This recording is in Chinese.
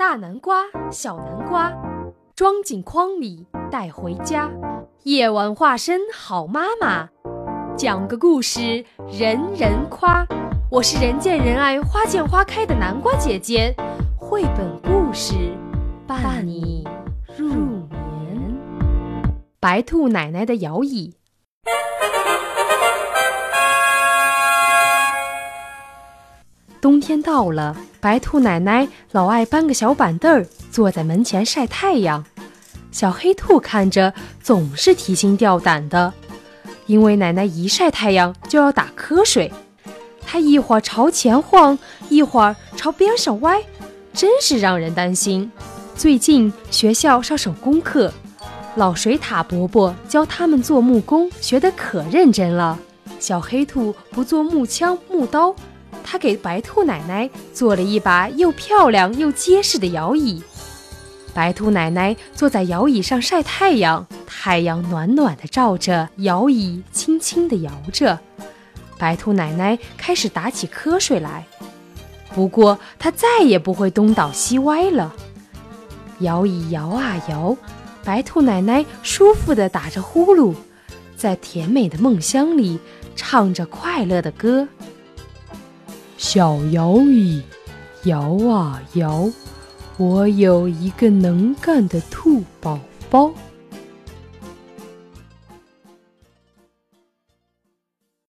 大南瓜，小南瓜，装进筐里带回家。夜晚化身好妈妈，讲个故事人人夸。我是人见人爱、花见花开的南瓜姐姐，绘本故事伴你入眠。白兔奶奶的摇椅。冬天到了，白兔奶奶老爱搬个小板凳儿，坐在门前晒太阳。小黑兔看着总是提心吊胆的，因为奶奶一晒太阳就要打瞌睡。它一会儿朝前晃，一会儿朝边上歪，真是让人担心。最近学校上手工课，老水獭伯伯教他们做木工，学得可认真了。小黑兔不做木枪木刀。他给白兔奶奶做了一把又漂亮又结实的摇椅。白兔奶奶坐在摇椅上晒太阳，太阳暖暖的照着摇椅，轻轻地摇着。白兔奶奶开始打起瞌睡来，不过她再也不会东倒西歪了。摇椅摇啊摇，白兔奶奶舒服地打着呼噜，在甜美的梦乡里唱着快乐的歌。小摇椅，摇啊摇，我有一个能干的兔宝宝。